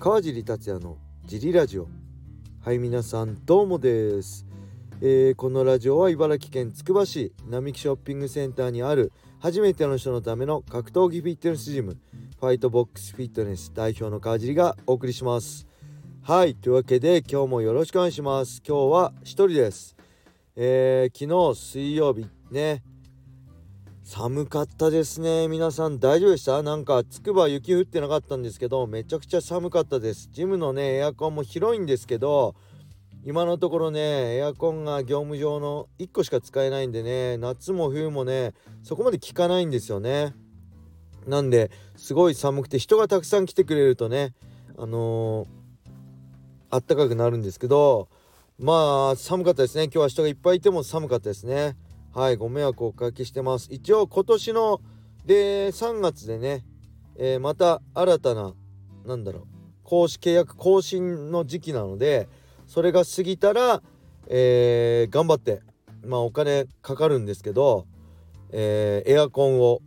川尻達也のジリラジオ。はい皆さんどうもです、えーこのラジオは茨城県つくば市並木ショッピングセンターにある初めての人のための格闘技フィットネスジムファイトボックスフィットネス代表の川尻がお送りします。はいというわけで今日もよろしくお願いします。今日は一人です。えー昨日水曜日ね寒かったですね。皆さん大丈夫でした？なんかつくば雪降ってなかったんですけどめちゃくちゃ寒かったです。ジムのねエアコンも広いんですけど今のところねエアコンが業務上の1個しか使えないんでね夏も冬もねそこまで効かないんですよね。なんですごい寒くて人がたくさん来てくれるとねあのーあったかくなるんですけどまあ寒かったですね。今日は人がいっぱいいても寒かったですね。はいご迷惑をおかけしてます。一応今年ので3月でね、えーまた新たななんだろう公式契約更新の時期なのでそれが過ぎたら、えー頑張ってまあお金かかるんですけど、えーエアコンを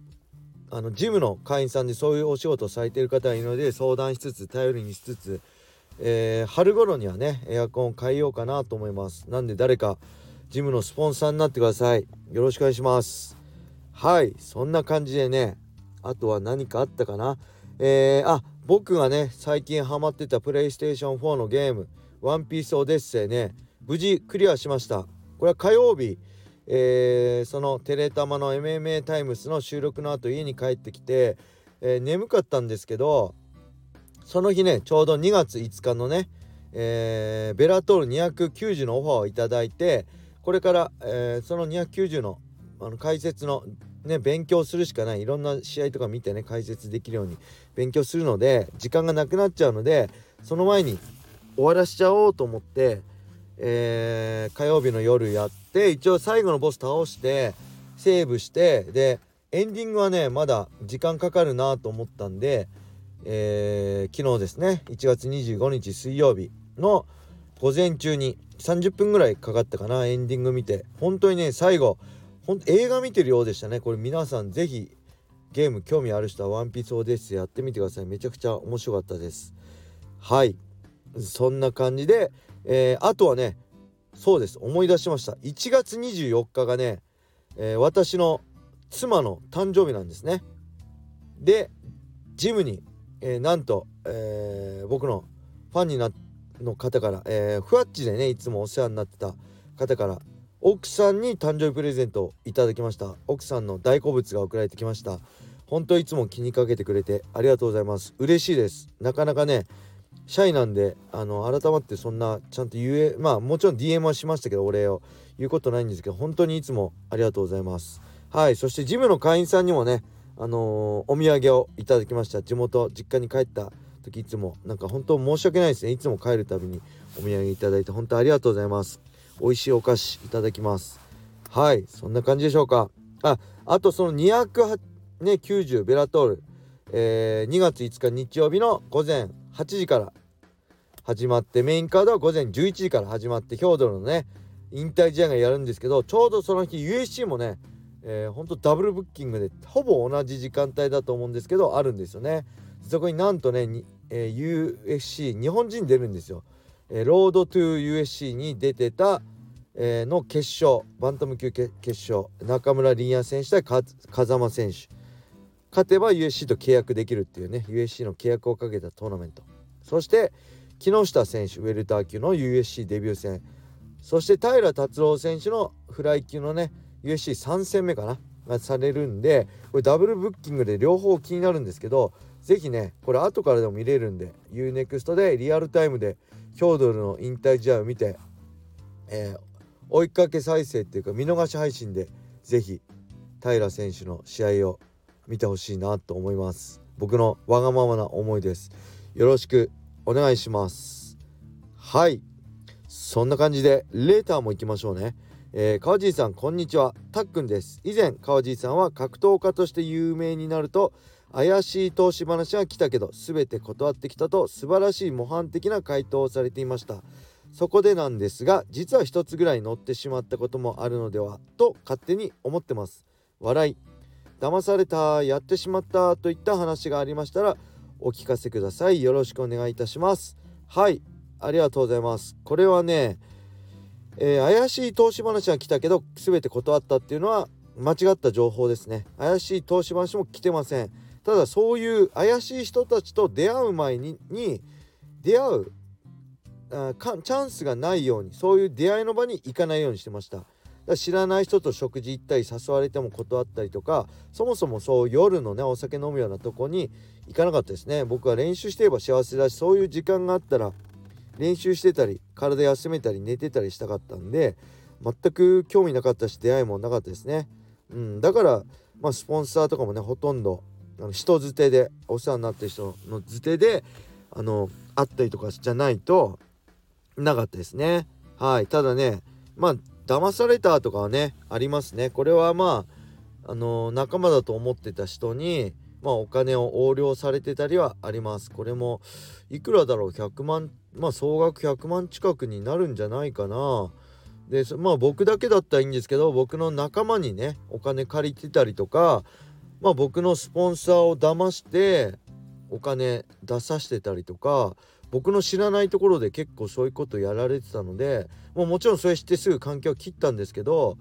あのジムの会員さんでそういうお仕事をされている方がいるので相談しつつ頼りにしつつ、えー春頃にはねエアコンを変えようかなと思います。なんで誰かジムのスポンサーになってください。よろしくお願いします。はいそんな感じでねあとは何かあったかな？えー、あ僕がね最近ハマってたプレイステーション4のゲーム「ワンピースオデッセイね無事クリアしました。これは火曜日。えーそのテレタマの MMA タイムスの収録の後家に帰ってきて、えー眠かったんですけどその日ねちょうど2月5日のね、えーベラトール290のオファーをいただいてこれから、えーその290のあの解説のね勉強するしかない。いろんな試合とか見てね解説できるように勉強するので時間がなくなっちゃうのでその前に終わらしちゃおうと思って、えー火曜日の夜やって一応最後のボス倒してセーブしてでエンディングはねまだ時間かかるなと思ったんで、えー昨日ですね1月25日水曜日の午前中に30分ぐらいかかったかなエンディング見て。本当にね最後ほん映画見てるようでしたね。これ皆さんぜひゲーム興味ある人はワンピースオデッセイやってみてください。めちゃくちゃ面白かったです。はい。そんな感じで、えーあとはねそうです。思い出しました。1月24日がね、えー私の妻の誕生日なんですね。でジムに、えーなんと、え僕のファンになっての方から、えーふわっちでねいつもお世話になってた方から奥さんに誕生日プレゼントをいただきました。奥さんの大好物が送られてきました。本当いつも気にかけてくれてありがとうございます。嬉しいです。なかなかねシャイなんであの改まってそんなちゃんと言えまあもちろん DM はしましたけどお礼を言うことないんですけど本当にいつもありがとうございます。はいそしてジムの会員さんにもねあのーお土産をいただきました。地元実家に帰った時いつもなんか本当申し訳ないですね。いつも帰るたびにお土産いただいて本当ありがとうございます。美味しいお菓子いただきます。はいそんな感じでしょうか。ああとその290ベラトール、えー2月5日日曜日の午前8時から。始まってメインカードは午前11時から始まってヒョードルのね引退試合がやるんですけどちょうどその日 USC もねえー、ほんとダブルブッキングでほぼ同じ時間帯だと思うんですけどあるんですよね。そこになんとね、えー USC 日本人出るんですよ、えーロードトゥー USC に出てた、えーの決勝バンタム級決勝中村凛也選手対風間選手。勝てば USC と契約できるっていうね USC の契約をかけたトーナメント。そして木下選手ウェルター級の USC デビュー戦。そして平達郎選手のフライ級のね USC3 戦目かながされるんでこれダブルブッキングで両方気になるんですけどぜひねこれ後からでも見れるんで UNEXT でリアルタイムでヒョードルの引退試合を見て、えー追いかけ再生っていうか見逃し配信でぜひ平選手の試合を見てほしいなと思います。僕のわがままな思いです。よろしくお願いします。はい。そんな感じでレーターも行きましょうね。えー、川尻さんこんにちは。たっくんです。以前川尻さんは格闘家として有名になると怪しい投資話が来たけど全て断ってきたと素晴らしい模範的な回答をされていました。そこでなんですが実は一つぐらい乗ってしまったこともあるのではと勝手に思ってます。笑い。騙されたやってしまったといった話がありましたらお聞かせください。よろしくお願いいたします。はい。ありがとうございます。これはね、えー、怪しい投資話が来たけど全て断ったっていうのは間違った情報ですね。怪しい投資話も来てません。ただそういう怪しい人たちと出会う前にに出会うあかチャンスがないようにそういう出会いの場に行かないようにしてました。知らない人と食事行ったり誘われても断ったりとかそもそもそう夜のねお酒飲むようなとこに行かなかったですね。僕は練習していれば幸せだしそういう時間があったら練習してたり体休めたり寝てたりしたかったんで全く興味なかったし出会いもなかったですね、うん、だから、まあ、スポンサーとかもねほとんどあの人づてでお世話になってる人のづてであの会ったりとかじゃないとなかったですね。はい。ただねまあ騙されたとかはねありますね。これはまああの仲間だと思ってた人にまあお金を横領されてたりはあります。これもいくらだろう？100万まあ総額100万近くになるんじゃないかな。でまあ僕だけだったらいいんですけど僕の仲間にねお金借りてたりとかまあ僕のスポンサーを騙してお金出させてたりとか僕の知らないところで結構そういうことやられてたのでもうもちろんそれ知ってすぐ関係を切ったんですけど、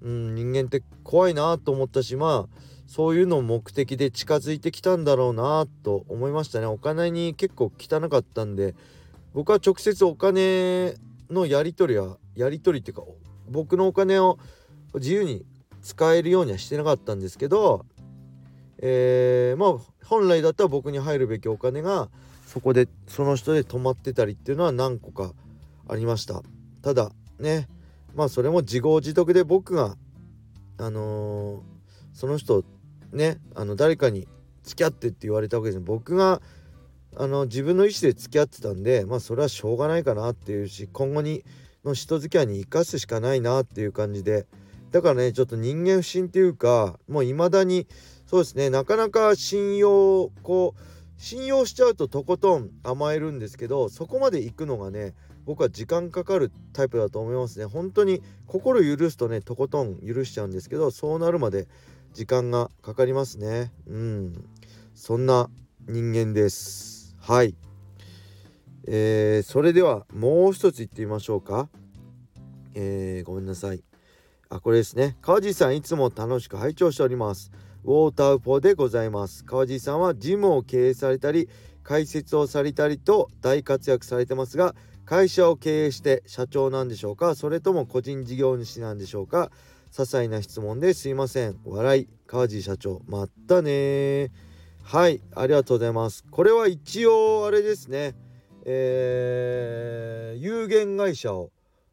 うん、人間って怖いなと思ったしまあそういうのを目的で近づいてきたんだろうなと思いましたね。お金に結構汚かったんで僕は直接お金のやり取りはやり取りっていうか僕のお金を自由に使えるようにはしてなかったんですけどえー、まあ本来だったら僕に入るべきお金がそこでその人で泊まってたりっていうのは何個かありました。ただねまあそれも自業自得で僕があのー、その人ねあの誰かに付き合ってって言われたわけです僕があの自分の意思で付き合ってたんでまあそれはしょうがないかなっていうし今後にの人付き合いに生かすしかないなっていう感じで。だからねちょっと人間不信っていうかもう未だにそうですね。なかなか信用こう信用しちゃうととことん甘えるんですけどそこまで行くのがね僕は時間かかるタイプだと思いますね。本当に心許すとねとことん許しちゃうんですけどそうなるまで時間がかかりますね。うん。そんな人間です。はい。えー、それではもう一つ言ってみましょうか。えー、ごめんなさい。あこれですね。川地さんいつも楽しく拝聴しております。ウォーターポーでございます。川地さんはジムを経営されたり解説をされたりと大活躍されてますが会社を経営して社長なんでしょうかそれとも個人事業主なんでしょうか些細な質問ですいません。笑い。川地社長まったね。はいありがとうございます。これは一応あれですね。えー、有限会社を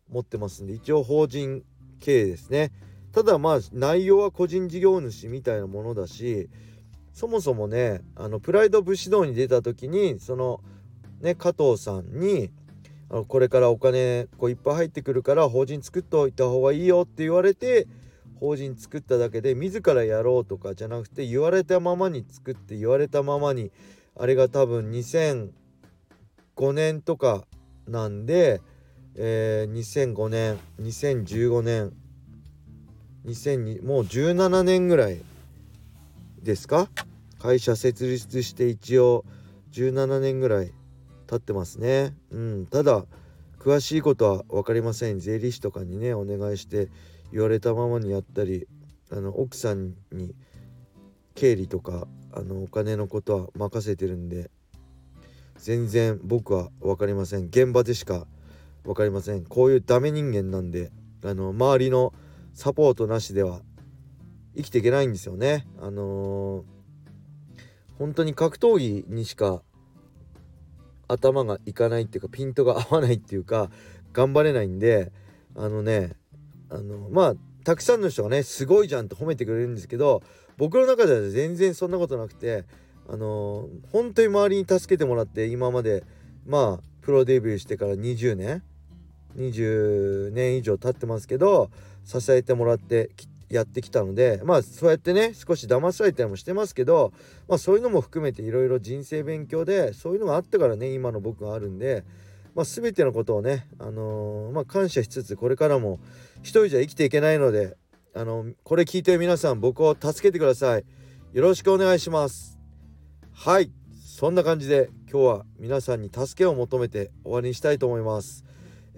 持ってますんで一応法人経営ですね。ただまあ内容は個人事業主みたいなものだしそもそもねあのプライド武士道に出た時にそのね加藤さんにこれからお金こういっぱい入ってくるから法人作っておいた方がいいよって言われて法人作っただけで自らやろうとかじゃなくて言われたままに作って言われたままにあれが多分2005年とかなんで、えー、2005年2015年2002もう17年ぐらいですか？会社設立して一応17年ぐらい経ってますね。うん。ただ詳しいことは分かりません。税理士とかにねお願いして言われたままにやったりあの奥さんに経理とかあのお金のことは任せてるんで全然僕は分かりません。現場でしか分かりません。こういうダメ人間なんであの周りのサポートなしでは生きていけないんですよね。あのー、本当に格闘技にしか頭がいかないっていうかピントが合わないっていうか頑張れないんであのねあのまあたくさんの人がねすごいじゃんって褒めてくれるんですけど僕の中では全然そんなことなくてあのー、本当に周りに助けてもらって今までまあプロデビューしてから20年20年以上経ってますけど支えてもらってやってきたのでまあそうやってね少し騙されたりもしてますけど、まあ、そういうのも含めていろいろ人生勉強でそういうのがあったからね今の僕があるんで、まあ、全てのことをね、あのー、まあ、感謝しつつこれからも一人じゃ生きていけないので、あのー、これ聞いてる皆さん僕を助けてください。よろしくお願いします。はいそんな感じで今日は皆さんに助けを求めて終わりにしたいと思います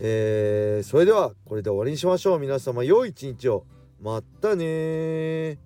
えー、それではこれで終わりにしましょう。皆様良い一日を。またね